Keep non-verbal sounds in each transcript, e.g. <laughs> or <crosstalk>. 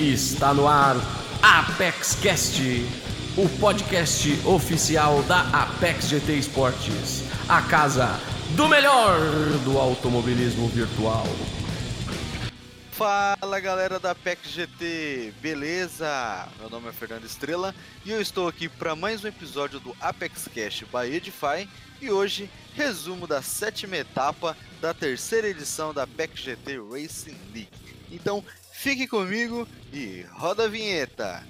Está no ar Apex Cast, o podcast oficial da Apex GT Esportes, a casa do melhor do automobilismo virtual. Fala galera da Apex GT, beleza? Meu nome é Fernando Estrela e eu estou aqui para mais um episódio do Apex Cash by Edify e hoje resumo da sétima etapa da terceira edição da Apex GT Racing League. Então Fique comigo e roda a vinheta.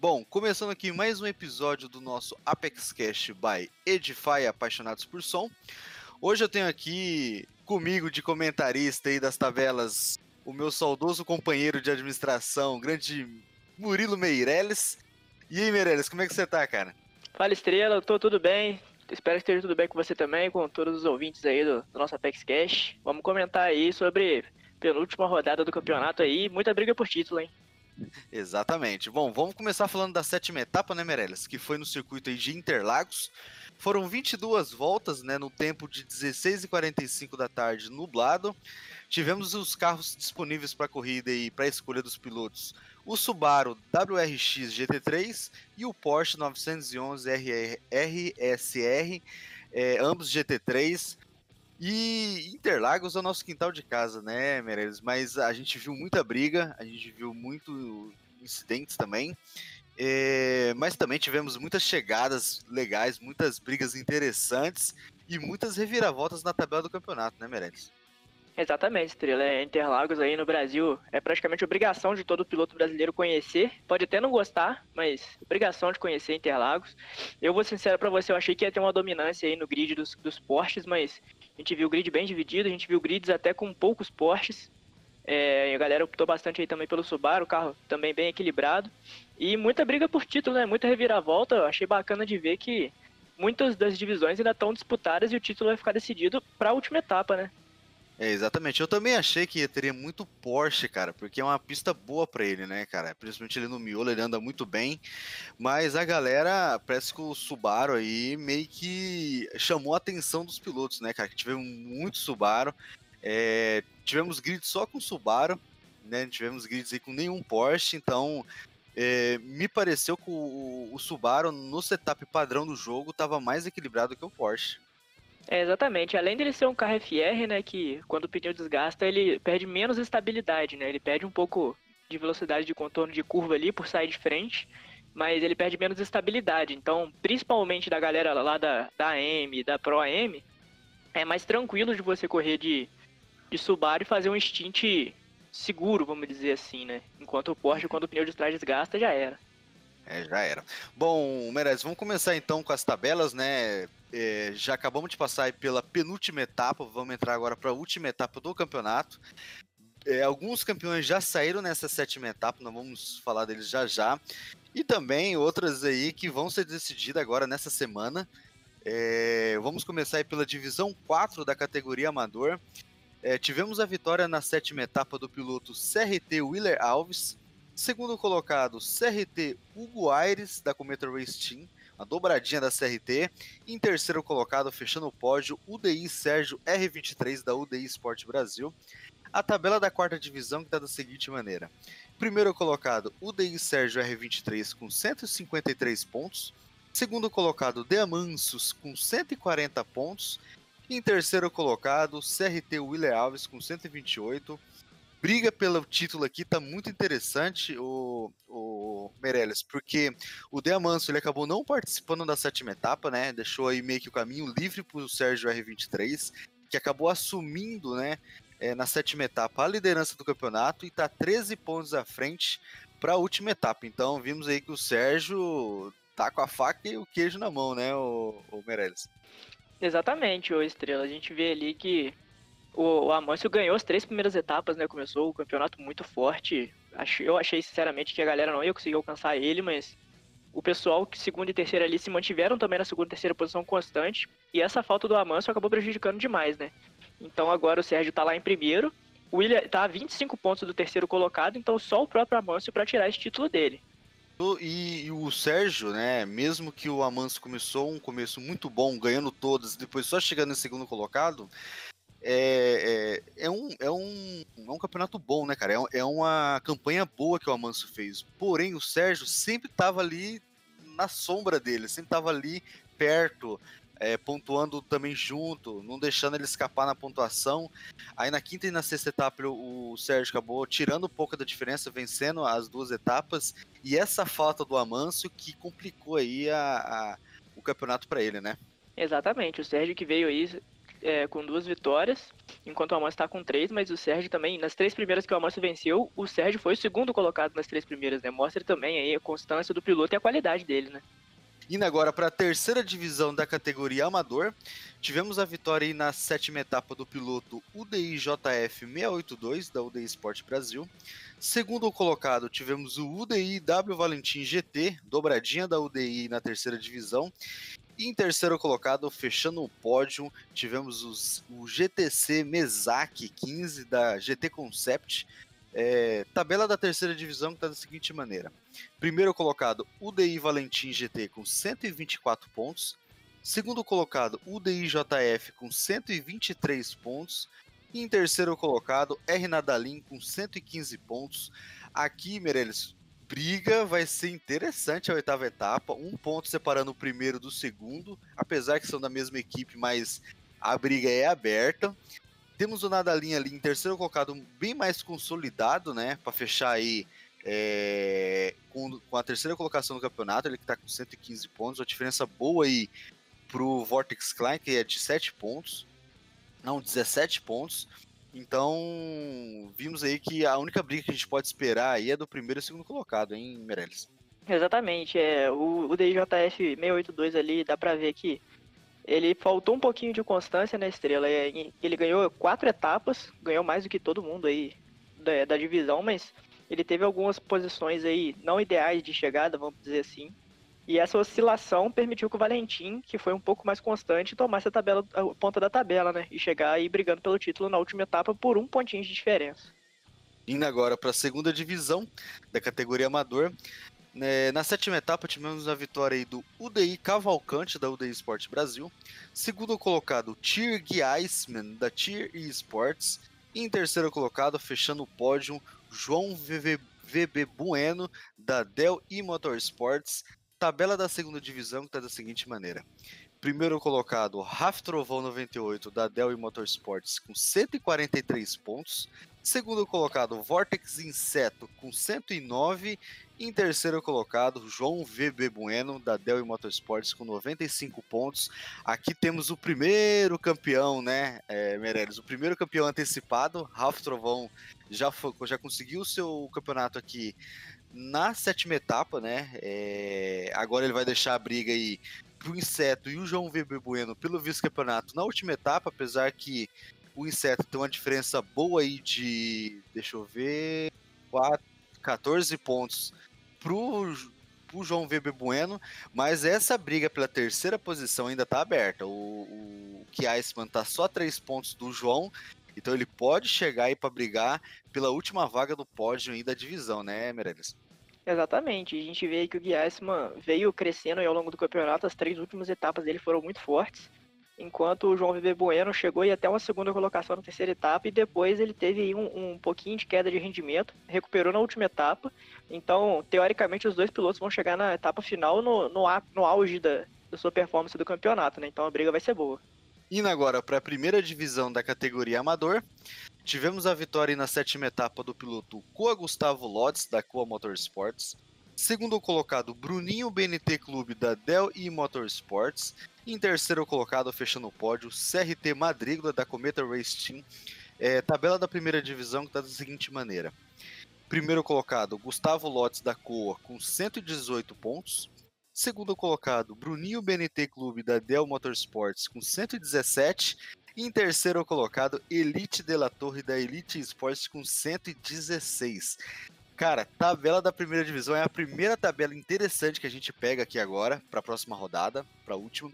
Bom, começando aqui mais um episódio do nosso Apex Cash by Edify Apaixonados por Som. Hoje eu tenho aqui comigo de comentarista aí das tabelas o meu saudoso companheiro de administração, grande Murilo Meirelles. E aí, Meirelles, como é que você tá, cara? Fala, Estrela, eu tô tudo bem. Espero que esteja tudo bem com você também, com todos os ouvintes aí do, do nosso Apex Cash. Vamos comentar aí sobre penúltima rodada do campeonato aí, muita briga por título, hein? <laughs> Exatamente. Bom, vamos começar falando da sétima etapa, né, Meirelles? Que foi no circuito de Interlagos. Foram 22 voltas, né, no tempo de 16 e 45 da tarde, nublado. Tivemos os carros disponíveis para corrida e para escolha dos pilotos. O Subaru WRX GT3 e o Porsche 911 RSR, é, ambos GT3. E Interlagos é o nosso quintal de casa, né, Meirelles? Mas a gente viu muita briga, a gente viu muito incidentes também. É, mas também tivemos muitas chegadas legais, muitas brigas interessantes e muitas reviravoltas na tabela do campeonato, né, Meirelles? Exatamente, Estrela. É, Interlagos aí no Brasil é praticamente obrigação de todo piloto brasileiro conhecer. Pode até não gostar, mas obrigação de conhecer Interlagos. Eu vou sincero para você, eu achei que ia ter uma dominância aí no grid dos, dos Porsches, mas a gente viu o grid bem dividido, a gente viu grids até com poucos Porsches. É, a galera optou bastante aí também pelo Subaru, o carro também bem equilibrado. E muita briga por título, né? Muita reviravolta. Eu achei bacana de ver que muitas das divisões ainda estão disputadas e o título vai ficar decidido para a última etapa, né? É, exatamente. Eu também achei que teria muito Porsche, cara, porque é uma pista boa para ele, né, cara? Principalmente ele no miolo, ele anda muito bem. Mas a galera, parece que o Subaru aí meio que chamou a atenção dos pilotos, né, cara? Que tivemos muito Subaru. É, tivemos grids só com Subaru, né? Tivemos grids aí com nenhum Porsche, então é, me pareceu que o, o, Subaru no setup padrão do jogo estava mais equilibrado que o Porsche. É, exatamente. Além dele ser um carro FR, né, que quando o pneu desgasta, ele perde menos estabilidade, né? Ele perde um pouco de velocidade de contorno de curva ali por sair de frente, mas ele perde menos estabilidade. Então, principalmente da galera lá da, da AM, da Pro AM, é mais tranquilo de você correr de, de Subaru e fazer um stint seguro, vamos dizer assim, né? Enquanto o Porsche, quando o pneu de trás desgasta, já era. É, já era. Bom, Meirelles, vamos começar então com as tabelas, né? É, já acabamos de passar pela penúltima etapa, vamos entrar agora para a última etapa do campeonato. É, alguns campeões já saíram nessa sétima etapa, nós vamos falar deles já já. E também outras aí que vão ser decididas agora nessa semana. É, vamos começar pela divisão 4 da categoria amador. É, tivemos a vitória na sétima etapa do piloto CRT Willer Alves. Segundo colocado, CRT Hugo Aires, da Cometa Race Team uma dobradinha da CRT. Em terceiro colocado, fechando o pódio, UDI Sérgio R23 da UDI Sport Brasil. A tabela da quarta divisão está da seguinte maneira: primeiro colocado, UDI Sérgio R23 com 153 pontos. Segundo colocado, Deamansos com 140 pontos. Em terceiro colocado, CRT Willer Alves com 128 briga pelo título aqui tá muito interessante, o, o Meirelles, porque o Deamanso ele acabou não participando da sétima etapa, né? Deixou aí meio que o caminho livre para o Sérgio R23, que acabou assumindo, né, é, na sétima etapa a liderança do campeonato e tá 13 pontos à frente para a última etapa. Então vimos aí que o Sérgio tá com a faca e o queijo na mão, né, o, o Meirelles? Exatamente, o Estrela. A gente vê ali que o, o Amâncio ganhou as três primeiras etapas, né? Começou o campeonato muito forte. Eu achei, sinceramente, que a galera não ia conseguir alcançar ele, mas o pessoal que segunda e terceira ali se mantiveram também na segunda e terceira posição constante. E essa falta do Amâncio acabou prejudicando demais, né? Então agora o Sérgio tá lá em primeiro. O William tá a 25 pontos do terceiro colocado, então só o próprio Amâncio para tirar esse título dele. E, e, o Sérgio, né, mesmo que o Amâncio começou um começo muito bom, ganhando todas, depois só chegando em segundo colocado, é, é, é, um, é, um, é um campeonato bom, né, cara? É, é uma campanha boa que o Amanso fez. Porém, o Sérgio sempre estava ali na sombra dele, sempre estava ali perto, é, pontuando também junto, não deixando ele escapar na pontuação. Aí na quinta e na sexta etapa o, o Sérgio acabou tirando um pouco da diferença, vencendo as duas etapas. E essa falta do Amâncio que complicou aí a, a o campeonato para ele, né? Exatamente, o Sérgio que veio aí é, com duas vitórias, enquanto o Amâncio está com três, mas o Sérgio também, nas três primeiras que o Amâncio venceu, o Sérgio foi o segundo colocado nas três primeiras, né? Mostra também aí a constância do piloto e a qualidade dele, né? Indo agora para a terceira divisão da categoria amador, tivemos a vitória na sétima etapa do piloto UDI JF 682 da UDI Sport Brasil. Segundo colocado, tivemos o UDI W Valentim GT, dobradinha da UDI na terceira divisão. E em terceiro colocado, fechando o pódio, tivemos os, o GTC Mesac 15 da GT Concept, é, tabela da terceira divisão está da seguinte maneira: primeiro colocado, UDI Valentim GT com 124 pontos. Segundo colocado, UDI JF com 123 pontos. E em terceiro colocado, R Nadalim com 115 pontos. Aqui, Meirelles, briga vai ser interessante a oitava etapa. Um ponto separando o primeiro do segundo. Apesar que são da mesma equipe, mas a briga é aberta. Temos o Nadalinha ali em terceiro colocado, bem mais consolidado, né? Para fechar aí é, com, com, a terceira colocação do campeonato, ele que está com 115 pontos, uma diferença boa aí pro Vortex Klein, que é de 7 pontos. Não, 17 pontos. Então, vimos aí que a única briga que a gente pode esperar aí é do primeiro e segundo colocado, hein, Meirelles? Exatamente, é, o, o DJF 682 ali, dá pra ver que ele faltou um pouquinho de constância na estrela. Ele ganhou quatro etapas, ganhou mais do que todo mundo aí da, da divisão, mas ele teve algumas posições aí não ideais de chegada, vamos dizer assim. E essa oscilação permitiu que o Valentim, que foi um pouco mais constante, tomasse a, tabela, a ponta da tabela, né? E chegar aí brigando pelo título na última etapa por um pontinho de diferença. Indo agora para a segunda divisão da categoria amador, é, na sétima etapa tivemos a vitória do UDI Cavalcante da UDI Sport Brasil. Segundo colocado, Tier Iceman da Tier Esports. E em terceiro colocado, fechando o pódio, João VV, VB Bueno da Dell e Motorsports. Tabela da segunda divisão está da seguinte maneira. Primeiro colocado, Raf Trovão 98 da Dell e Motorsports com 143 pontos. Segundo colocado, Vortex Inseto com 109 em terceiro colocado, João VB Bueno, da Dell Motorsports, com 95 pontos. Aqui temos o primeiro campeão, né, é? O primeiro campeão antecipado, Ralph Trovão, já, foi, já conseguiu o seu campeonato aqui na sétima etapa, né? É, agora ele vai deixar a briga aí pro Inseto e o João VB Bueno pelo vice-campeonato na última etapa, apesar que o Inseto tem uma diferença boa aí de, deixa eu ver, 4, 14 pontos pro, pro João VB Bueno, mas essa briga pela terceira posição ainda tá aberta. O, o Kiesman tá só a três pontos do João, então ele pode chegar aí para brigar pela última vaga do pódio aí da divisão, né, Meirelles? Exatamente, a gente vê que o Guiasman veio crescendo ao longo do campeonato, as três últimas etapas dele foram muito fortes enquanto o João Viver Bueno chegou e até uma segunda colocação na terceira etapa e depois ele teve um, um pouquinho de queda de rendimento, recuperou na última etapa. Então, teoricamente, os dois pilotos vão chegar na etapa final no, no, no auge da, da sua performance do campeonato, né? Então a briga vai ser boa. Indo agora para a primeira divisão da categoria amador, tivemos a vitória na sétima etapa do piloto Coa Gustavo Lotz, da Coa Motorsports. Segundo colocado, Bruninho BNT Clube da Dell e Motorsports. Em terceiro colocado, fechando o pódio, CRT Madrigla da Cometa Race Team. É, tabela da primeira divisão que está da seguinte maneira. Primeiro colocado, Gustavo Lotes da Coa com 118 pontos. Segundo colocado, Bruninho BNT Clube da Dell Motorsports com 117. E em terceiro colocado, Elite de la Torre da Elite Sports com 116. Cara, tabela da primeira divisão é a primeira tabela interessante que a gente pega aqui agora para a próxima rodada, para a última.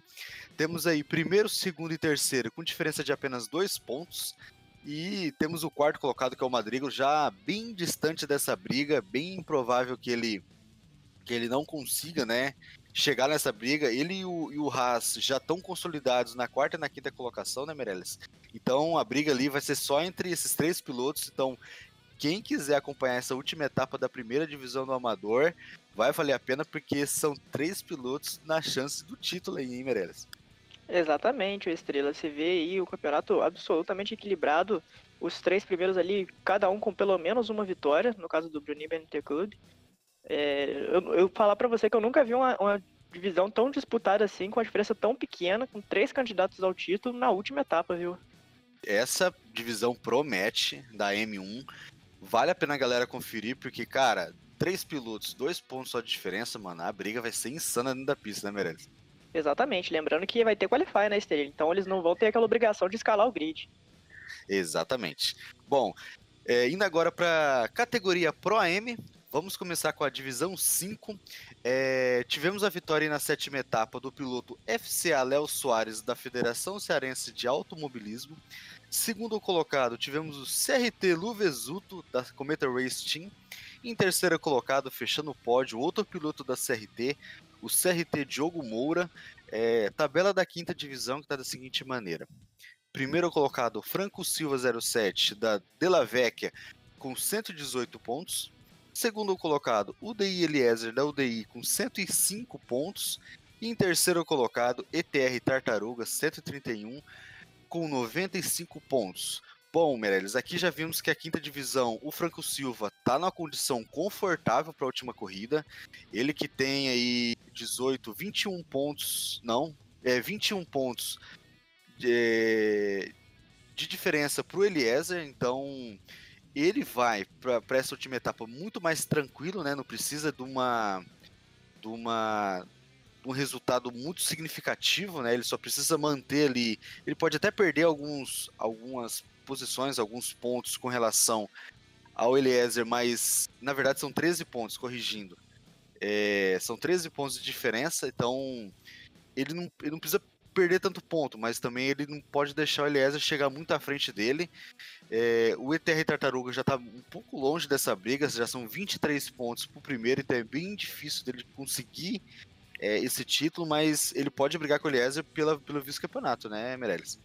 Temos aí primeiro, segundo e terceiro com diferença de apenas dois pontos. E temos o quarto colocado que é o Madrigo, já bem distante dessa briga, bem improvável que ele que ele não consiga, né, chegar nessa briga. Ele e o, e o Haas já estão consolidados na quarta e na quinta colocação, né, Meirelles? Então a briga ali vai ser só entre esses três pilotos. Então, quem quiser acompanhar essa última etapa da primeira divisão do Amador, vai valer a pena porque são três pilotos na chance do título aí, hein, Meirelles? Exatamente, o Estrela. Você vê aí o campeonato absolutamente equilibrado. Os três primeiros ali, cada um com pelo menos uma vitória, no caso do Bruninho BNT Club. É, eu, eu falar para você que eu nunca vi uma, uma, divisão tão disputada assim, com a diferença tão pequena, com três candidatos ao título na última etapa, viu? Essa divisão promete da M1. Vale a pena a galera conferir, porque, cara, três pilotos, dois pontos só de diferença, mano, a briga vai ser insana dentro da pista, né, Meirelles? Exatamente, lembrando que vai ter Qualify na Estrela, então eles não vão ter aquela obrigação de escalar o grid. Exatamente. Bom, é, indo agora para categoria Pro AM, vamos começar com a divisão 5. É, tivemos a vitória na sétima etapa do piloto FCA Léo Soares da Federação Cearense de Automobilismo. Segundo colocado, tivemos o CRT Luvesuto da Cometa Race Team. Em terceiro colocado, fechando o pódio, outro piloto da CRT, o CRT Diogo Moura. É, tabela da quinta divisão que está da seguinte maneira. Primeiro colocado, Franco Silva 07 da Della Vecchia com 118 pontos. Segundo colocado, UDI Eliezer da UDI com 105 pontos. E em terceiro colocado, ETR Tartaruga 131 com 95 pontos. Bom, Meirelles, aqui já vimos que a quinta divisão, o Franco Silva está numa condição confortável para a última corrida. Ele que tem aí 18, 21 pontos, não, é 21 pontos de, de diferença para o Eliezer, então ele vai para essa última etapa muito mais tranquilo, né? Não precisa de uma de uma um resultado muito significativo, né? Ele só precisa manter ali. Ele pode até perder alguns, algumas posições, alguns pontos com relação ao Eliezer, mas na verdade são 13 pontos, corrigindo. É, são 13 pontos de diferença, então ele não, ele não precisa perder tanto ponto, mas também ele não pode deixar o Eliezer chegar muito à frente dele. É, o ETR Tartaruga já está um pouco longe dessa briga, já são 23 pontos para o primeiro, então é bem difícil dele conseguir é, esse título, mas ele pode brigar com o Eliezer pela, pelo vice-campeonato, né, Meirelles?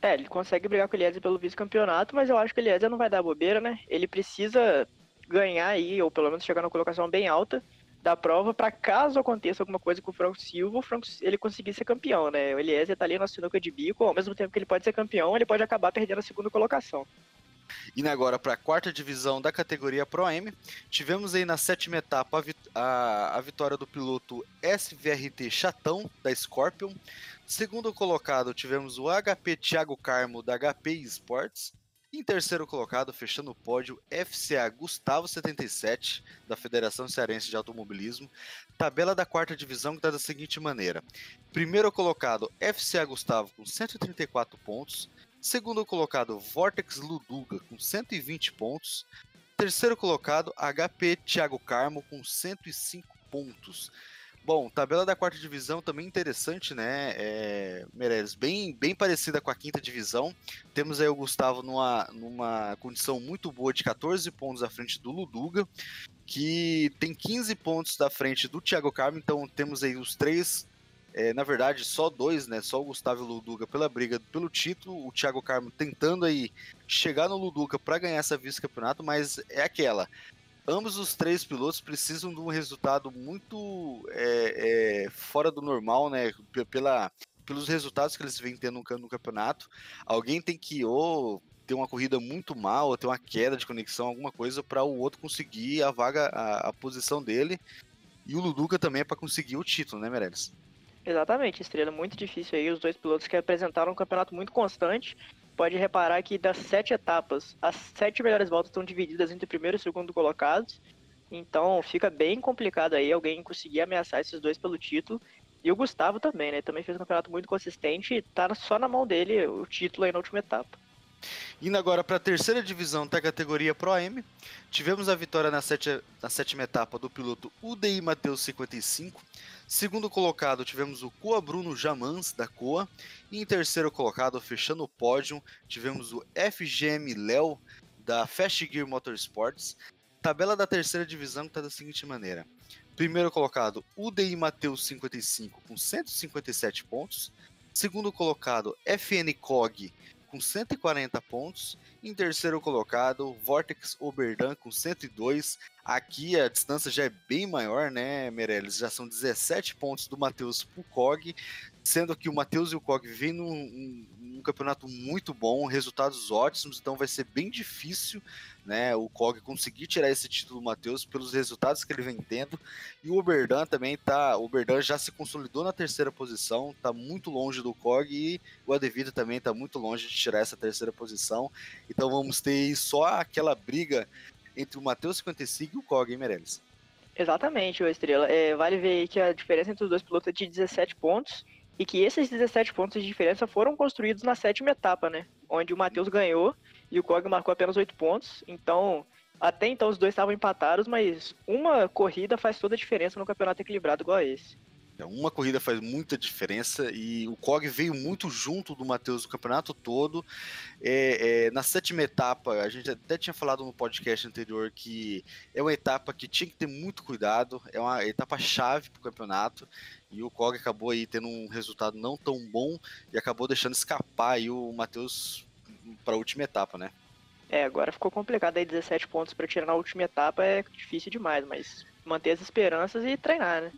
É, ele consegue brigar com o Eliezer pelo vice-campeonato, mas eu acho que o Eliezer não vai dar bobeira, né? Ele precisa ganhar aí, ou pelo menos chegar na colocação bem alta da prova, para caso aconteça alguma coisa com o Franco Silva, o Franco, ele conseguir ser campeão, né? O Eliezer tá ali na sinuca de bico, ao mesmo tempo que ele pode ser campeão, ele pode acabar perdendo a segunda colocação. Indo agora para a quarta divisão da categoria Pro M, tivemos aí na sétima etapa a, vit a, a vitória do piloto SVRT Chatão, da Scorpion. Segundo colocado, tivemos o HP Thiago Carmo, da HP Sports. Em terceiro colocado, fechando o pódio, FCA Gustavo 77, da Federação Cearense de Automobilismo. Tabela da quarta divisão que está da seguinte maneira: primeiro colocado, FCA Gustavo com 134 pontos. Segundo colocado, Vortex Luduga com 120 pontos. Terceiro colocado, HP Thiago Carmo com 105 pontos. Bom, tabela da quarta divisão também interessante, né? É, Meirelles, bem, bem parecida com a quinta divisão. Temos aí o Gustavo numa, numa condição muito boa de 14 pontos à frente do Luduga, que tem 15 pontos da frente do Thiago Carmo. Então temos aí os três, é, na verdade, só dois, né? Só o Gustavo e o Luduga pela briga pelo título. O Thiago Carmo tentando aí chegar no Luduga para ganhar essa vice-campeonato, mas é aquela ambos os três pilotos precisam de um resultado muito é, é, fora do normal, né? Pela, pelos resultados que eles vêm tendo no, campeonato. Alguém tem que ou ter uma corrida muito mal, ou ter uma queda de conexão, alguma coisa, para o outro conseguir a vaga, a, a posição dele. E o Luduca também é para conseguir o título, né, Meirelles? Exatamente, estrela muito difícil aí. Os dois pilotos que apresentaram um campeonato muito constante pode reparar que das sete etapas, as sete melhores voltas estão divididas entre primeiro e segundo colocados. Então fica bem complicado aí alguém conseguir ameaçar esses dois pelo título. E o Gustavo também, né? Também fez um campeonato muito consistente e tá só na mão dele o título aí na última etapa. Indo agora para a terceira divisão da categoria Pro M, tivemos a vitória na, sete, na sétima etapa do piloto UDI Mateus 55, Segundo colocado, tivemos o Coa Bruno Jamans, da Coa. E em terceiro colocado, fechando o pódio, tivemos o FGM Léo, da Fast Gear Motorsports. Tabela da terceira divisão está da seguinte maneira: Primeiro colocado, UDI Mateus 55 com 157 pontos. Segundo colocado, FN Cog com 140 pontos. Em terceiro colocado, Vortex Oberdan com 102. Aqui a distância já é bem maior, né, Meirelles? Já são 17 pontos do Matheus pro Cog, sendo que o Matheus e o Cog vêm num, num, campeonato muito bom, resultados ótimos, então vai ser bem difícil né, o Cog conseguir tirar esse título do Matheus pelos resultados que ele vem tendo. E o Oberdan também tá. O Oberdan já se consolidou na terceira posição, tá muito longe do Cog e o Adevida também tá muito longe de tirar essa terceira posição. Então vamos ter só aquela briga entre o Matheus 55 e o Cog, hein, Meirelles? Exatamente, o Estrela. É, vale ver que a diferença entre os dois pilotos é de 17 pontos e que esses 17 pontos de diferença foram construídos na sétima etapa, né? Onde o Matheus ganhou e o Cog marcou apenas 8 pontos. Então, até então os dois estavam empatados, mas uma corrida faz toda a diferença no campeonato equilibrado igual a esse. É, uma corrida faz muita diferença e o Cog veio muito junto do Matheus o campeonato todo. É, é, na sétima etapa, a gente até tinha falado no podcast anterior que é uma etapa que tinha que ter muito cuidado, é uma etapa chave para o campeonato. E o Cog acabou aí tendo um resultado não tão bom e acabou deixando escapar aí o Matheus para a última etapa, né? É, agora ficou complicado aí 17 pontos para tirar na última etapa é difícil demais, mas manter as esperanças e treinar, né?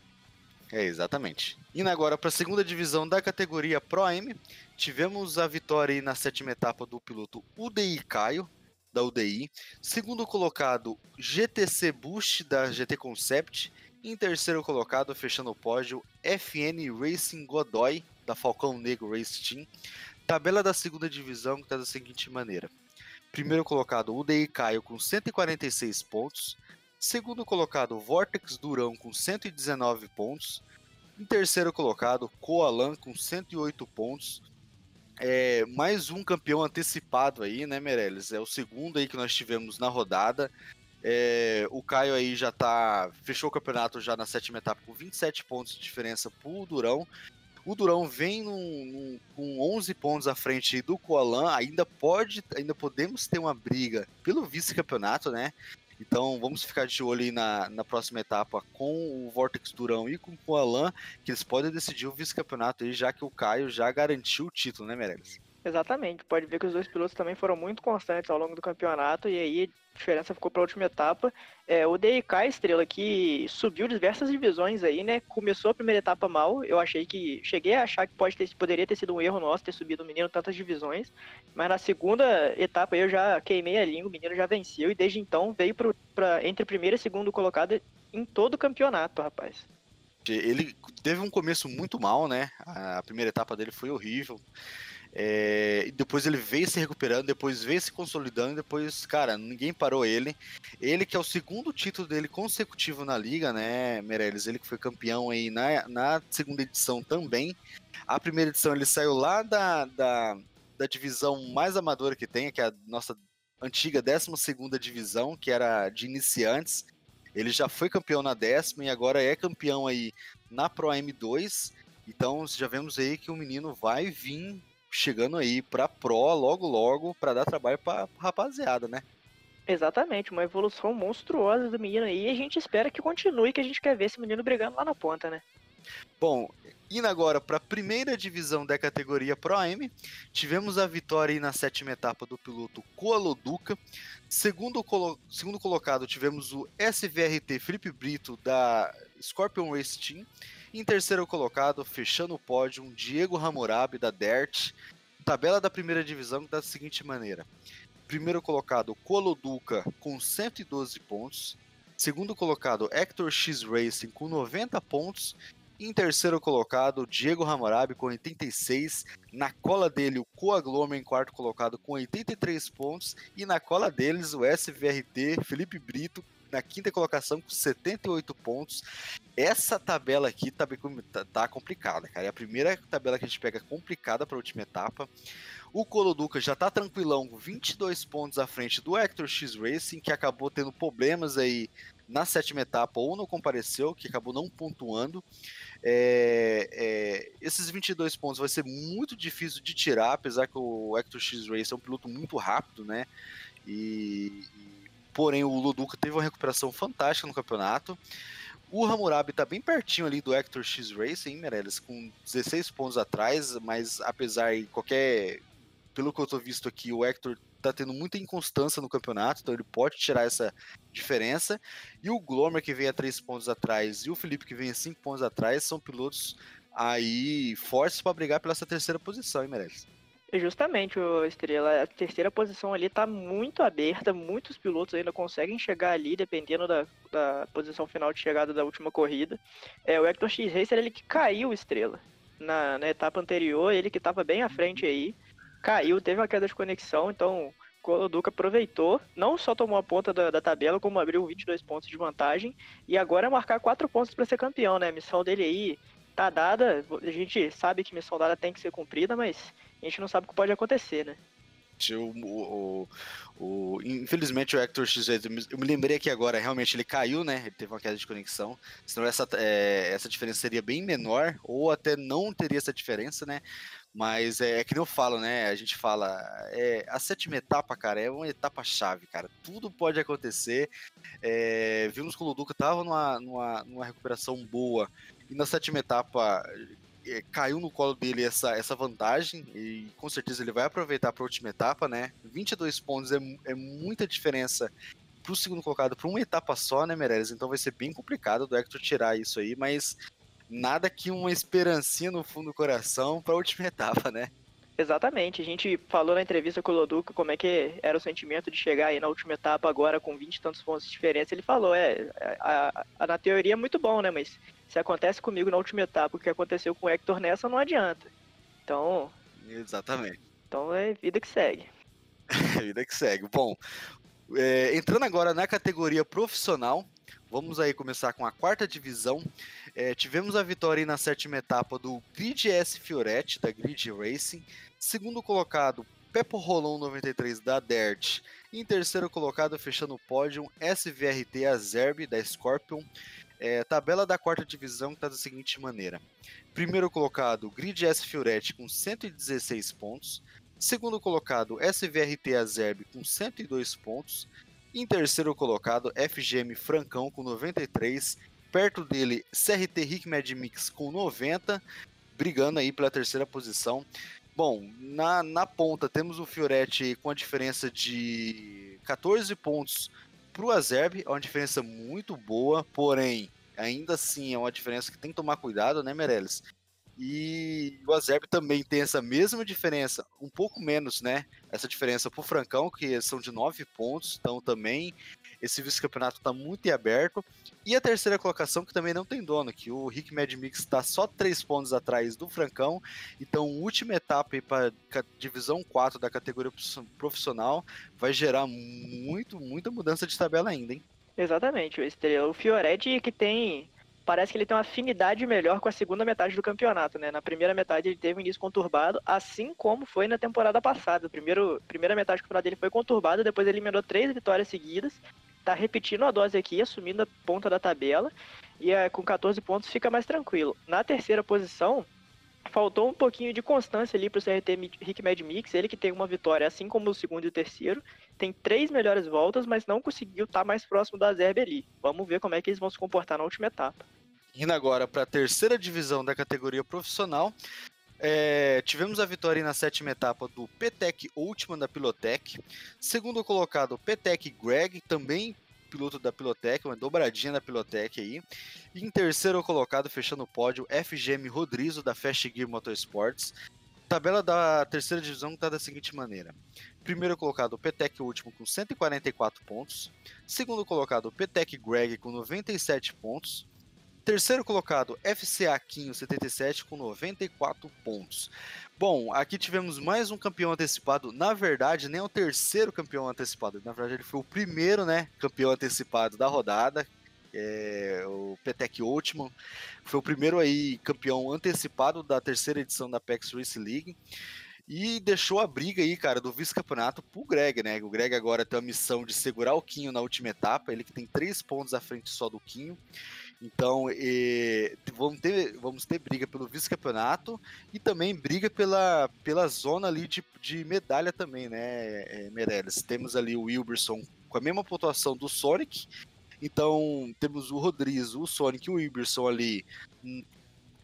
É, exatamente. Indo agora para a segunda divisão da categoria Pro M, tivemos a vitória na sétima etapa do piloto UDI Caio, da UDI. Segundo colocado, GTC Boost, da GT Concept. Em terceiro colocado, fechando o pódio, FN Racing Godoy, da Falcão Negro Race Team. Tabela da segunda divisão que está da seguinte maneira. Primeiro colocado, UDI Caio com 146 pontos. Segundo colocado, Vortex Durão com 119 pontos. Em terceiro colocado, Coalan com 108 pontos. É, mais um campeão antecipado aí, né, Meirelles? É o segundo aí que nós tivemos na rodada. É, o Caio aí já tá. Fechou o campeonato já na sétima etapa com 27 pontos de diferença pro Durão. O Durão vem num, num, com 11 pontos à frente do Coalan. Ainda pode, ainda podemos ter uma briga pelo vice-campeonato, né? Então vamos ficar de olho aí na, na próxima etapa com o Vortex Durão e com o Alan, que eles podem decidir o vice-campeonato aí, já que o Caio já garantiu o título, né, Meirelles? Exatamente, pode ver que os dois pilotos também foram muito constantes ao longo do campeonato e aí a diferença ficou para a última etapa. É, o DK Estrela que subiu diversas divisões aí, né? Começou a primeira etapa mal, eu achei que cheguei a achar que pode ter, poderia ter sido um erro nosso ter subido o menino tantas divisões, mas na segunda etapa eu já queimei a língua, o menino já venceu e desde então veio para entre primeiro e segundo colocado em todo o campeonato, rapaz. Ele teve um começo muito mal, né? A primeira etapa dele foi horrível. É, depois ele veio se recuperando, depois veio se consolidando, depois, cara, ninguém parou ele. Ele que é o segundo título dele consecutivo na liga, né, Meirelles? Ele que foi campeão aí na, na segunda edição também. A primeira edição ele saiu lá da, da, da divisão mais amadora que tem, que é a nossa antiga 12 divisão, que era de iniciantes. Ele já foi campeão na décima e agora é campeão aí na Pro M2. Então já vemos aí que o menino vai vir chegando aí pra Pro logo logo para dar trabalho pra rapaziada, né? Exatamente, uma evolução monstruosa do menino aí e a gente espera que continue, que a gente quer ver esse menino brigando lá na ponta, né? Bom, indo agora para a primeira divisão da categoria Pro M, tivemos a vitória na sétima etapa do piloto Coaloduca. Segundo, colo segundo colocado, tivemos o SVRT Felipe Brito da Scorpion Race Team. Em terceiro colocado, fechando o pódio, Diego Hammurabi da Dirt. Tabela da primeira divisão da seguinte maneira: primeiro colocado, Coloduca com 112 pontos. Segundo colocado, Hector X Racing com 90 pontos. Em terceiro colocado, Diego Hammurabi com 86. Na cola dele, o Coagloma em quarto colocado com 83 pontos. E na cola deles, o SVRT Felipe Brito na quinta colocação com 78 pontos. Essa tabela aqui tá, tá, tá complicada, cara. É a primeira tabela que a gente pega complicada para a última etapa. O Coloduca já tá tranquilão, com 22 pontos à frente do Hector X Racing, que acabou tendo problemas aí na sétima etapa ou não compareceu, que acabou não pontuando. É, é, esses 22 pontos vai ser muito difícil de tirar, apesar que o Hector X Racing é um piloto muito rápido, né? E, Porém, o Luduca teve uma recuperação fantástica no campeonato. O Hammurabi tá bem pertinho ali do Hector X Racing, Meirelles, com 16 pontos atrás, mas apesar de qualquer. Pelo que eu tô visto aqui, o Hector tá tendo muita inconstância no campeonato, então ele pode tirar essa diferença. E o Glomer, que vem a 3 pontos atrás, e o Felipe, que vem a 5 pontos atrás, são pilotos aí fortes para brigar pela essa terceira posição, hein, Meirelles? Justamente, o Estrela, a terceira posição ali está muito aberta, muitos pilotos ainda conseguem chegar ali, dependendo da, da posição final de chegada da última corrida. É, o Hector X Racer, ele que caiu Estrela. Na, na etapa anterior, ele que estava bem à frente aí, caiu, teve uma queda de conexão, então o Duca aproveitou, não só tomou a ponta da, da, tabela, como abriu 22 pontos de vantagem, e agora é marcar 4 pontos para ser campeão, né? A missão dele aí tá dada, a gente sabe que missão dada tem que ser cumprida, mas a gente não sabe o que pode acontecer, né? O, o, o, infelizmente o Hector X, eu me lembrei aqui agora, realmente ele caiu, né? Ele teve uma queda de conexão. Senão essa, é, essa diferença seria bem menor, ou até não teria essa diferença, né? Mas é, é que eu falo, né? A gente fala, é, a sétima etapa, cara, é uma etapa chave, cara. Tudo pode acontecer. É, vimos que o Luduca tava numa, numa, numa recuperação boa. E na sétima etapa, é, caiu no colo dele essa, essa vantagem e com certeza ele vai aproveitar para a última etapa, né? 22 pontos é, é muita diferença para o segundo colocado para uma etapa só, né, Meirelles? Então vai ser bem complicado do Hector tirar isso aí, mas nada que uma esperancinha no fundo do coração para a última <laughs> etapa, né? Exatamente, a gente falou na entrevista com o Loduca como é que era o sentimento de chegar aí na última etapa agora com 20 e tantos pontos de diferença. Ele falou, é, a, a, na teoria é muito bom, né, mas se acontece comigo na última etapa o que aconteceu com o Hector nessa, não adianta. Então. Exatamente. Então é vida que segue. <laughs> vida que segue. Bom, é, entrando agora na categoria profissional, vamos aí começar com a quarta divisão. É, tivemos a vitória na sétima etapa do Grid S Fioretti, da Grid Racing. Segundo colocado, Pepo Rolon 93 da Dirt. Em terceiro colocado, fechando o pódio, SVRT Azerb da Scorpion. É, tabela da quarta divisão está da seguinte maneira: primeiro colocado, Grid S Fioretti com 116 pontos. Segundo colocado, SVRT Azerb com 102 pontos. Em terceiro colocado, FGM Francão com 93. Perto dele, CRT Rick Mix com 90, brigando aí pela terceira posição. Bom, na, na ponta temos o Fioretti com a diferença de 14 pontos para o Azerb, é uma diferença muito boa, porém, ainda assim é uma diferença que tem que tomar cuidado, né, Meirelles? E o Azerb também tem essa mesma diferença, um pouco menos, né? Essa diferença para o Francão, que são de 9 pontos, então também esse vice-campeonato está muito em aberto. E a terceira colocação, que também não tem dono, que o Rick Mad Mix está só 3 pontos atrás do Francão. Então, última etapa para divisão 4 da categoria profissional vai gerar muito, muita mudança de tabela ainda, hein? Exatamente, o Fioretti que tem parece que ele tem uma afinidade melhor com a segunda metade do campeonato, né? Na primeira metade ele teve um início conturbado, assim como foi na temporada passada. Primeiro, primeira metade do campeonato dele foi conturbada, depois ele emendou três vitórias seguidas. Tá repetindo a dose aqui, assumindo a ponta da tabela. E é, com 14 pontos fica mais tranquilo. Na terceira posição, faltou um pouquinho de constância ali para o CRT Rick Mad Mix, ele que tem uma vitória, assim como o segundo e o terceiro, tem três melhores voltas, mas não conseguiu estar tá mais próximo da Zerbe ali. Vamos ver como é que eles vão se comportar na última etapa. Indo agora para a terceira divisão da categoria profissional, é, tivemos a vitória na sétima etapa do Petec Ultima da Pilotec. Segundo colocado, Petec Greg, também piloto da Pilotec, uma dobradinha da Pilotec aí. E em terceiro colocado, fechando o pódio, FGM Rodrigo da Fast Gear Motorsports. Tabela da terceira divisão está da seguinte maneira: primeiro colocado, Petec Último com 144 pontos. Segundo colocado, Petec Greg com 97 pontos. Terceiro colocado, FCA Quinho 77 com 94 pontos. Bom, aqui tivemos mais um campeão antecipado. Na verdade, nem o terceiro campeão antecipado. Na verdade, ele foi o primeiro, né, campeão antecipado da rodada. É, o Petec Ultimate foi o primeiro aí campeão antecipado da terceira edição da PEX Race League. E deixou a briga aí, cara, do vice-campeonato pro Greg, né? O Greg agora tem a missão de segurar o Quinho na última etapa. Ele que tem três pontos à frente só do Quinho. Então, e, vamos, ter, vamos ter briga pelo vice-campeonato e também briga pela, pela zona ali de, de medalha também, né, é, Meirelles? Temos ali o Wilberson com a mesma pontuação do Sonic Então, temos o Rodrigo, o Sonic e o Iberson ali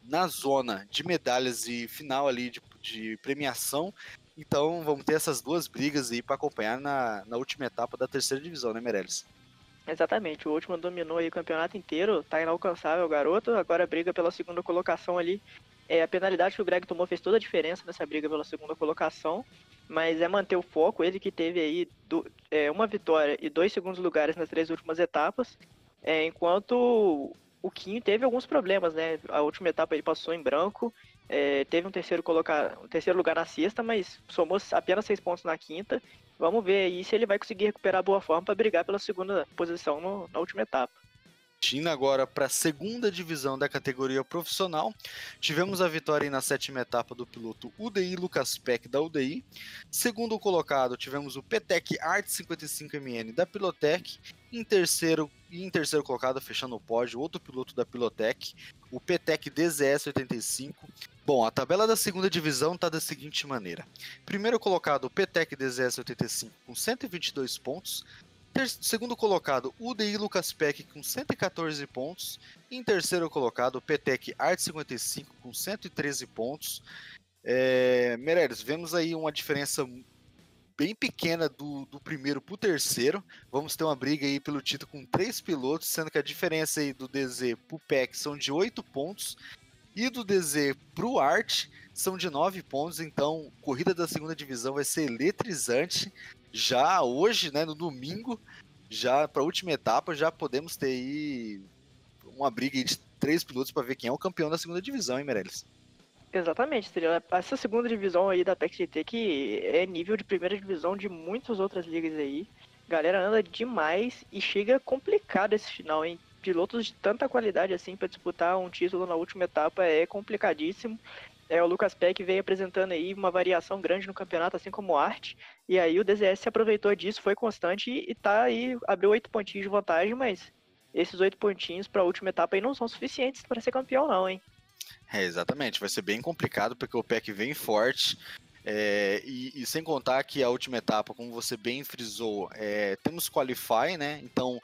na zona de medalhas e final ali de, de premiação. Então, vamos ter essas duas brigas aí para acompanhar na, na última etapa da terceira divisão, né, Meirelles? Exatamente, o último dominou aí o campeonato inteiro, tá inalcançável o garoto, agora briga pela segunda colocação ali. É, a penalidade que o Greg tomou fez toda a diferença nessa briga pela segunda colocação, mas é manter o foco, ele que teve aí do, é, uma vitória e dois segundos lugares nas três últimas etapas, é, enquanto o Quinho teve alguns problemas, né? A última etapa ele passou em branco, é, teve um terceiro, colocar, um terceiro lugar na sexta, mas somou apenas seis pontos na quinta Vamos ver aí se ele vai conseguir recuperar a boa forma para brigar pela segunda posição no, na última etapa. Indo agora para a segunda divisão da categoria profissional, tivemos a vitória na sétima etapa do piloto UDI Lucas Peck da UDI. Segundo colocado, tivemos o Petec Art 55MN da Pilotec. Em terceiro, em terceiro colocado, fechando o pódio, outro piloto da Pilotec, o Petec DZS 85. Bom, a tabela da segunda divisão está da seguinte maneira. Primeiro colocado, o PTEC DZS 85 com 122 pontos. Segundo colocado, UDI Lucas Peck com 114 pontos. Em terceiro colocado, o PTEC Art 55 com 113 pontos. É, Meirelles, vemos aí uma diferença bem pequena do, do primeiro para o terceiro. Vamos ter uma briga aí pelo título com três pilotos, sendo que a diferença aí do DZ para o PEC são de 8 pontos e do DZ pro Art são de 9 pontos, então corrida da segunda divisão vai ser eletrizante. Já hoje, né, no domingo, já para a última etapa, já podemos ter aí uma briga de três pilotos para ver quem é o campeão da segunda divisão, hein, Meirelles? Exatamente, Estrela. Essa segunda divisão aí da PEC GT que é nível de primeira divisão de muitas outras ligas aí. Galera anda demais e chega complicado esse final, hein? Pilotos de tanta qualidade assim para disputar um título na última etapa é complicadíssimo. É, o Lucas Peck veio apresentando aí uma variação grande no campeonato, assim como o Art. E aí o DZS se aproveitou disso, foi constante e, e tá aí, abriu oito pontinhos de vantagem, mas esses oito pontinhos para a última etapa aí não são suficientes para ser campeão, não, hein? É, exatamente, vai ser bem complicado porque o Peck vem forte. É, e, e, sem contar que a última etapa, como você bem frisou, é, temos Qualify, né? Então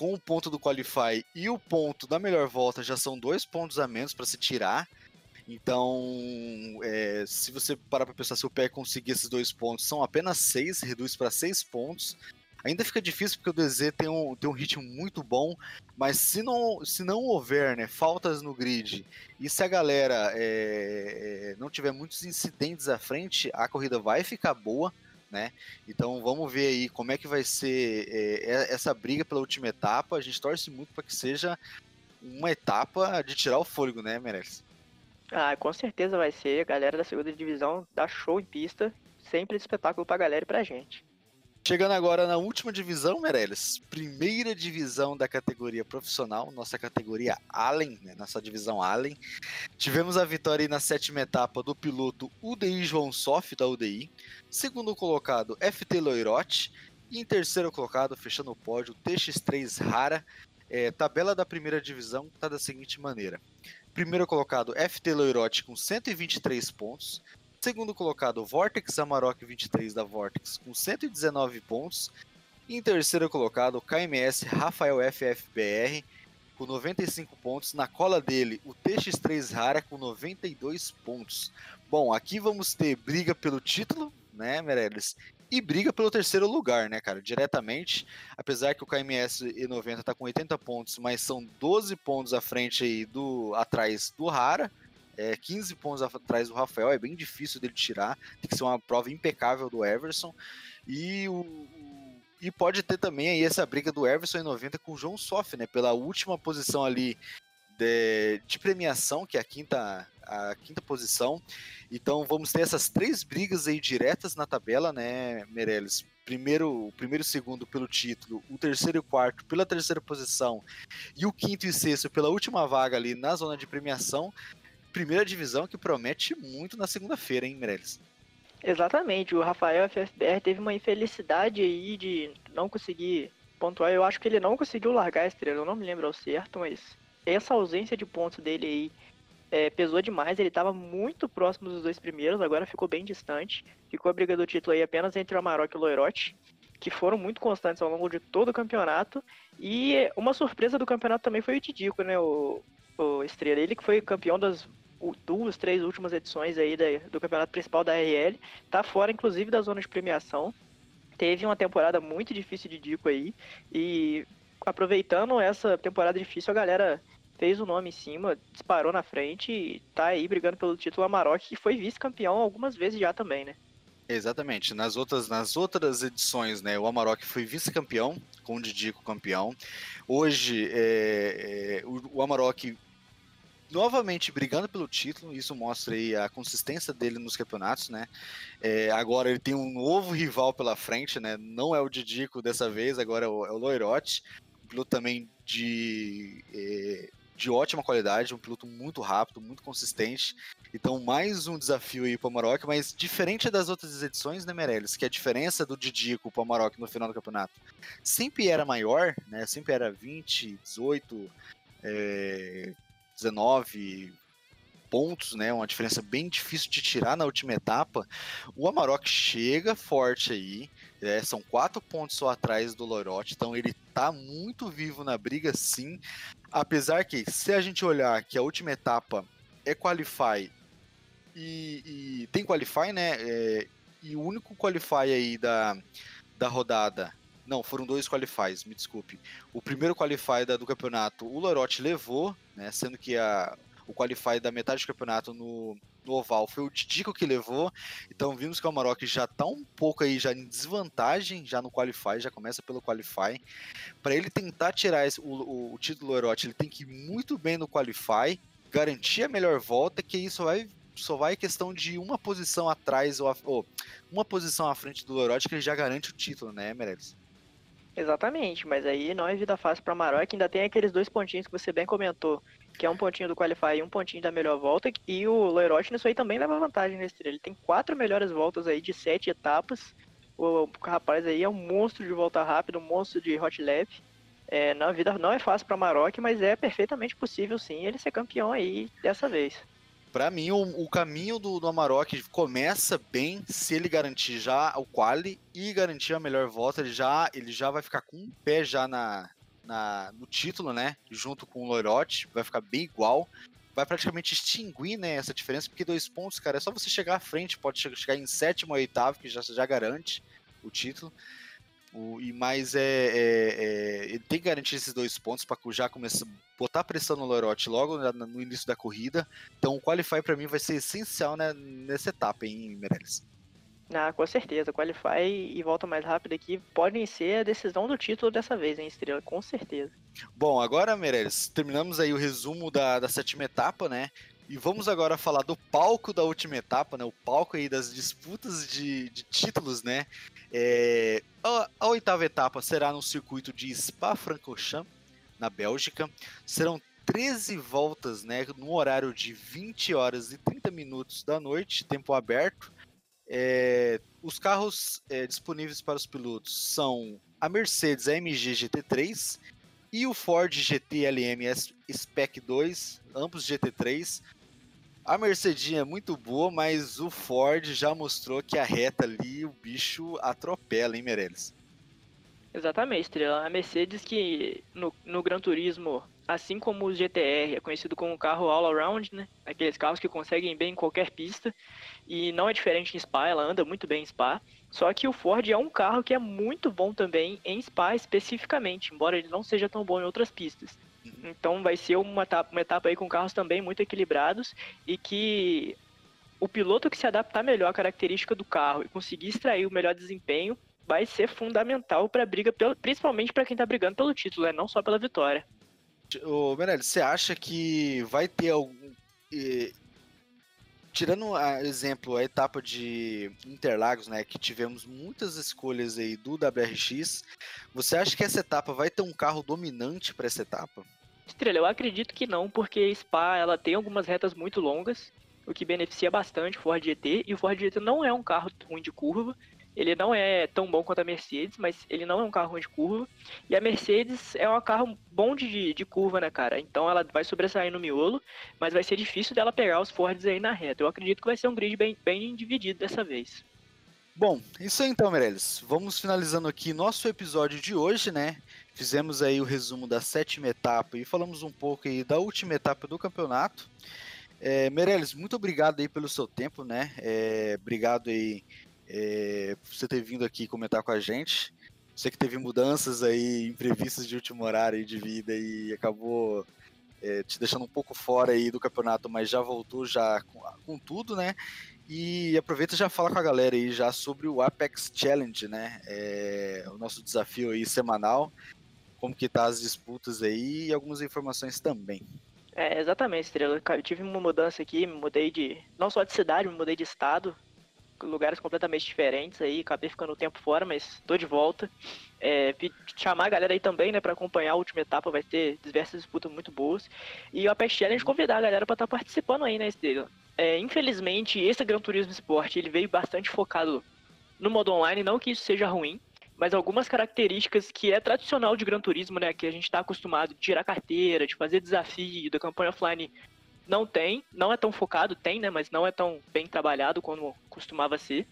com o ponto do Qualify e o ponto da melhor volta já são dois pontos a menos para se tirar. Então, é, se você parar para pensar se o pé conseguir esses dois pontos, são apenas seis, reduz para seis pontos. Ainda fica difícil porque o DZ tem um, tem um ritmo muito bom, mas se não, se não houver né, faltas no grid e se a galera é, é não tiver muitos incidentes à frente, a corrida vai ficar boa né? Então vamos ver aí como é que vai ser é, essa briga pela última etapa. A gente torce muito para que seja uma etapa de tirar o fôlego, né, Meirelles? Ah, com certeza vai ser. A galera da segunda divisão dá show em pista. Sempre espetáculo pra galera e pra gente. Chegando agora na última divisão, Meirelles, primeira divisão da categoria profissional, nossa categoria Allen, né, nossa divisão Allen. Tivemos a vitória na sétima etapa do piloto UDI João Sof, da UDI. Segundo colocado, FT Loirote. E em terceiro colocado, fechando o pódio, TX3 Rara. É, tabela da primeira divisão está da seguinte maneira. Primeiro colocado, FT Loirote com 123 pontos. Segundo colocado, Vortex Amarok 23 da Vortex com 119 pontos. E em terceiro colocado, KMS Rafael FFBR com 95 pontos. Na cola dele, o TX3 Rara com 92 pontos. Bom, aqui vamos ter briga pelo título, né, Meirelles? E briga pelo terceiro lugar, né, cara? Diretamente. Apesar que o KMS E90 tá com 80 pontos, mas são 12 pontos à frente aí do atrás do Rara é, 15 pontos atrás do Rafael, é bem difícil dele tirar, tem que ser uma prova impecável do Everson. E o, e pode ter também aí essa briga do Everson em 90 com o João Soff, né? Pela última posição ali de, de, premiação, que é a quinta, a quinta posição. Então vamos ter essas três brigas aí diretas na tabela, né, Meirelles? Primeiro, primeiro e segundo pelo título, o terceiro e o quarto pela terceira posição e o quinto e sexto pela última vaga ali na zona de premiação primeira divisão que promete muito na segunda-feira, hein, Meirelles? Exatamente, o Rafael FFBR teve uma infelicidade aí de não conseguir pontuar. Eu acho que ele não conseguiu largar a estrela, eu não me lembro ao certo, mas essa ausência de pontos dele aí é, pesou demais. Ele estava muito próximo dos dois primeiros, agora ficou bem distante. Ficou a briga do título aí apenas entre o Amarok e o Loirote. que foram muito constantes ao longo de todo o campeonato. E uma surpresa do campeonato também foi o Tidico, né? O, o Estrela, ele que foi campeão das duas, três últimas edições aí da, do campeonato principal da RL, tá fora inclusive da zona de premiação. Teve uma temporada muito difícil de Dico aí e aproveitando essa temporada difícil, a galera fez o nome em cima, disparou na frente e tá aí brigando pelo título Amarok, que foi vice-campeão algumas vezes já também, né? Exatamente. Nas outras, nas outras edições, né, o Amarok foi vice-campeão, com o Didico campeão. Hoje, é, é, o, o Amarok novamente brigando pelo título, isso mostra aí a consistência dele nos campeonatos, né? É, agora ele tem um novo rival pela frente, né? Não é o Didico dessa vez, agora é o, é o Loirotti, um piloto também de, é, de ótima qualidade, um piloto muito rápido, muito consistente. Então, mais um desafio aí para o Amarok, mas diferente das outras edições, né, Meirelles? Que a diferença do Didico para o Amarok no final do campeonato sempre era maior, né? Sempre era 20, 18, é, 19 pontos, né? Uma diferença bem difícil de tirar na última etapa. O Amarok chega forte aí, é, são quatro pontos só atrás do Lorote, então ele tá muito vivo na briga, sim. Apesar que, se a gente olhar que a última etapa é Qualify e, e tem Qualify, né? É, e o único Qualify aí da, da rodada. Não, foram dois qualifies, me desculpe. O primeiro qualify da, do campeonato, o Lorote levou, né? Sendo que a, o qualify da metade do campeonato no, no oval foi o Didico que levou. Então vimos que o Amarok já está um pouco aí já em desvantagem já no qualify, já começa pelo qualify. Para ele tentar tirar esse, o, o, o título Lorote, ele tem que ir muito bem no qualify, garantir a melhor volta, que isso vai só vai questão de uma posição atrás ou, ou uma posição à frente do Lorote que ele já garante o título, né, Meirelles? Exatamente, mas aí não é vida fácil para Maroc, ainda tem aqueles dois pontinhos que você bem comentou, que é um pontinho do Qualify e um pontinho da melhor volta, e o Leroy nisso aí também leva vantagem nesse treino. Ele tem quatro melhores voltas aí de sete etapas. O rapaz aí é um monstro de volta rápida, um monstro de hot lap. É, na vida não é fácil para Maroc, mas é perfeitamente possível sim ele ser campeão aí dessa vez. Para mim, o, o, caminho do, do Amarok começa bem se ele garantir já o quali e garantir a melhor volta. Ele já, ele já vai ficar com um pé já na, na, no título, né? Junto com o Loirote, vai ficar bem igual. Vai praticamente extinguir né, essa diferença, porque dois pontos, cara, é só você chegar à frente, pode chegar em sétimo ou oitavo, que já, já garante o título. O, e mais é, é, é, ele tem que garantir esses dois pontos para já começar botar pressão no Lorote logo no, no início da corrida. Então o qualify para mim vai ser essencial né, nessa etapa, hein, Meirelles? Ah, com certeza. Qualify e volta mais rápido aqui podem ser a decisão do título dessa vez, hein, Estrela? Com certeza. Bom, agora, Meirelles, terminamos aí o resumo da, da sétima etapa, né? E vamos agora falar do palco da última etapa, né? O palco aí das disputas de, de títulos, né? É, a, a, oitava etapa será no circuito de Spa-Francorchamps, na Bélgica. Serão 13 voltas, né? No horário de 20 horas e 30 minutos da noite, tempo aberto. É, os carros é, disponíveis para os pilotos são a Mercedes AMG GT3 e o Ford GT LM Spec 2, ambos GT3. A Mercedinha é muito boa, mas o Ford já mostrou que a reta ali o bicho atropela, hein, Meirelles? Exatamente, Estrela. A Mercedes que no, no Gran Turismo, assim como o GTR, é conhecido como carro all-around, né? Aqueles carros que conseguem bem em qualquer pista. E não é diferente em Spa, ela anda muito bem em Spa. Só que o Ford é um carro que é muito bom também em Spa especificamente, embora ele não seja tão bom em outras pistas. Então vai ser uma etapa, uma etapa aí com carros também muito equilibrados e que o piloto que se adaptar melhor à característica do carro e conseguir extrair o melhor desempenho vai ser fundamental para a briga, principalmente para quem está brigando pelo título, né? não só pela vitória. Ô, Meirelles, você acha que vai ter algum. Tirando a exemplo a etapa de Interlagos, né, que tivemos muitas escolhas aí do WRX, você acha que essa etapa vai ter um carro dominante para essa etapa? Estrela, eu acredito que não, porque Spa ela tem algumas retas muito longas, o que beneficia bastante o Ford GT, e o Ford GT não é um carro ruim de curva, ele não é tão bom quanto a Mercedes, mas ele não é um carro ruim de curva. E a Mercedes é um carro bom de, de curva, né, cara? Então ela vai sobressair no miolo, mas vai ser difícil dela pegar os Fords aí na reta. Eu acredito que vai ser um grid bem, bem dividido dessa vez. Bom, isso aí então, Meirelles. Vamos finalizando aqui nosso episódio de hoje, né? Fizemos aí o resumo da sétima etapa e falamos um pouco aí da última etapa do campeonato. É, Meirelles, muito obrigado aí pelo seu tempo, né? É, obrigado aí é, por você ter vindo aqui comentar com a gente. Sei que teve mudanças aí, imprevistas de último horário de vida e acabou é, te deixando um pouco fora aí do campeonato, mas já voltou já com, com tudo, né? E aproveita e já fala com a galera aí já sobre o Apex Challenge, né? É, o nosso desafio aí semanal, como que tá as disputas aí e algumas informações também. É, exatamente, Estrela. Eu tive uma mudança aqui, me mudei de. não só de cidade, me mudei de estado. Lugares completamente diferentes aí, acabei ficando um tempo fora, mas tô de volta. É, chamar a galera aí também, né, para acompanhar a última etapa, vai ter diversas disputas muito boas. E o Apex Challenge convidar a galera para estar tá participando aí, né, Estrela? É, infelizmente, esse Gran Turismo Sport ele veio bastante focado no modo online, não que isso seja ruim, mas algumas características que é tradicional de Gran Turismo, né, que a gente está acostumado de tirar carteira, de fazer desafio, da campanha offline, não tem, não é tão focado, tem, né, mas não é tão bem trabalhado como costumava ser.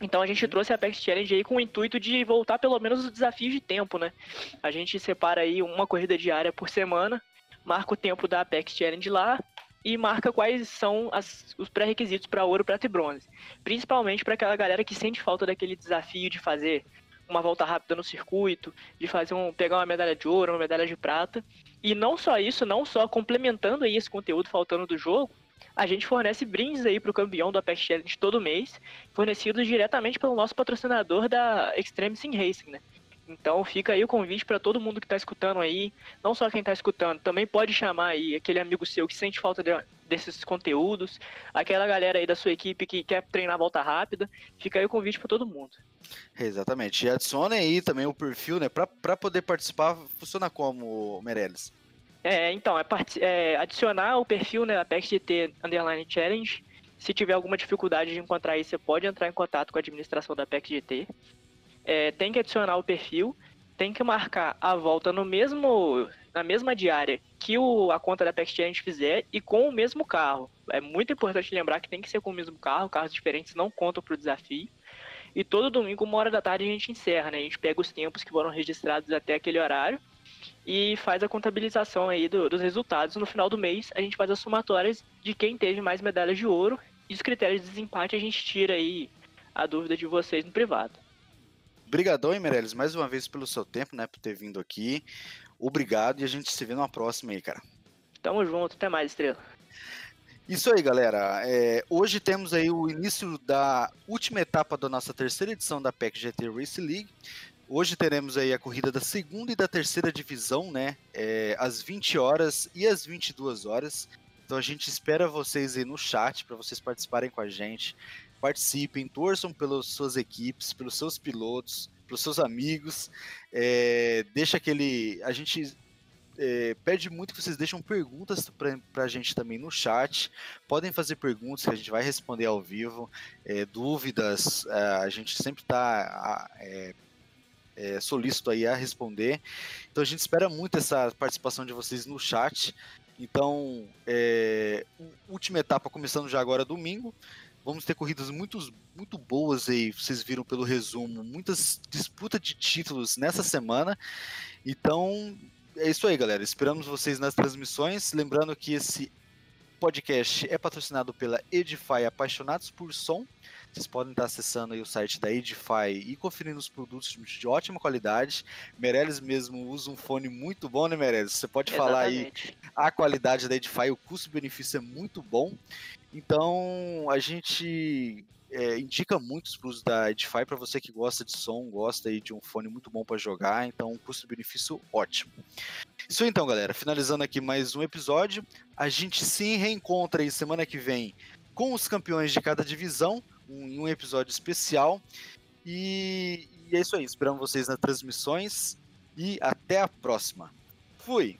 Então a gente trouxe a Apex Challenge aí com o intuito de voltar pelo menos os desafios de tempo, né? A gente separa aí uma corrida diária por semana, marca o tempo da Apex Challenge lá e marca quais são as, os pré-requisitos para ouro, prata e bronze. Principalmente para aquela galera que sente falta daquele desafio de fazer uma volta rápida no circuito, de fazer um pegar uma medalha de ouro, uma medalha de prata. E não só isso, não só complementando aí esse conteúdo faltando do jogo, a gente fornece brindes aí para o campeão do Apex Challenge todo mês, fornecidos diretamente pelo nosso patrocinador da Extreme Sim Racing, né? Então fica aí o convite para todo mundo que está escutando aí, não só quem está escutando, também pode chamar aí aquele amigo seu que sente falta de, desses conteúdos, aquela galera aí da sua equipe que quer treinar volta rápida, fica aí o convite para todo mundo. Exatamente. E adicione aí também o perfil, né? Para poder participar, funciona como, Meirelles? É, então, é, é, adicionar o perfil, né, Apex GT Underline Challenge. Se tiver alguma dificuldade de encontrar aí, você pode entrar em contato com a administração da Apex GT. É, tem que adicionar o perfil, tem que marcar a volta no mesmo na mesma diária que o, a conta da Apex Challenge fizer e com o mesmo carro. É muito importante lembrar que tem que ser com o mesmo carro, carros diferentes não contam para o desafio. E todo domingo, uma hora da tarde, a gente encerra, né? A gente pega os tempos que foram registrados até aquele horário e faz a contabilização aí do, dos resultados. No final do mês, a gente faz as somatórias de quem teve mais medalhas de ouro e os critérios de desempate a gente tira aí a dúvida de vocês no privado. Obrigadão, Meirelles, mais uma vez pelo seu tempo, né, por ter vindo aqui. Obrigado e a gente se vê numa próxima aí, cara. Tamo junto, até mais, Estrela. Isso aí, galera. É, hoje temos aí o início da última etapa da nossa terceira edição da PEC GT Race League. Hoje teremos aí a corrida da segunda e da terceira divisão, né? É, às 20 horas e às 22 horas. Então a gente espera vocês aí no chat para vocês participarem com a gente. Participem, torçam pelas suas equipes, pelos seus pilotos, pelos seus amigos. É, deixa aquele. A gente é, pede muito que vocês deixem perguntas para a gente também no chat. Podem fazer perguntas que a gente vai responder ao vivo. É, dúvidas, é, a gente sempre está é, é, solícito aí a responder. Então a gente espera muito essa participação de vocês no chat. Então, é, última etapa começando já agora domingo. Vamos ter corridas muito, muito boas aí, vocês viram pelo resumo, muitas disputas de títulos nessa semana. Então, é isso aí, galera. Esperamos vocês nas transmissões. Lembrando que esse podcast é patrocinado pela Edify Apaixonados por Som. Vocês podem estar acessando o site da Edify e conferindo os produtos de ótima qualidade. Meirelles mesmo usa um fone muito bom, né, Meirelles? Você pode Exatamente. falar aí a qualidade da Edify, o custo-benefício é muito bom. Então, a gente é, indica muito os plus da Edify para você que gosta de som, gosta aí de um fone muito bom para jogar, então custo-benefício ótimo. Isso então, galera, finalizando aqui mais um episódio, a gente se reencontra aí semana que vem com os campeões de cada divisão, em um, um episódio especial. E, e é isso aí, esperamos vocês nas transmissões e até a próxima. Fui!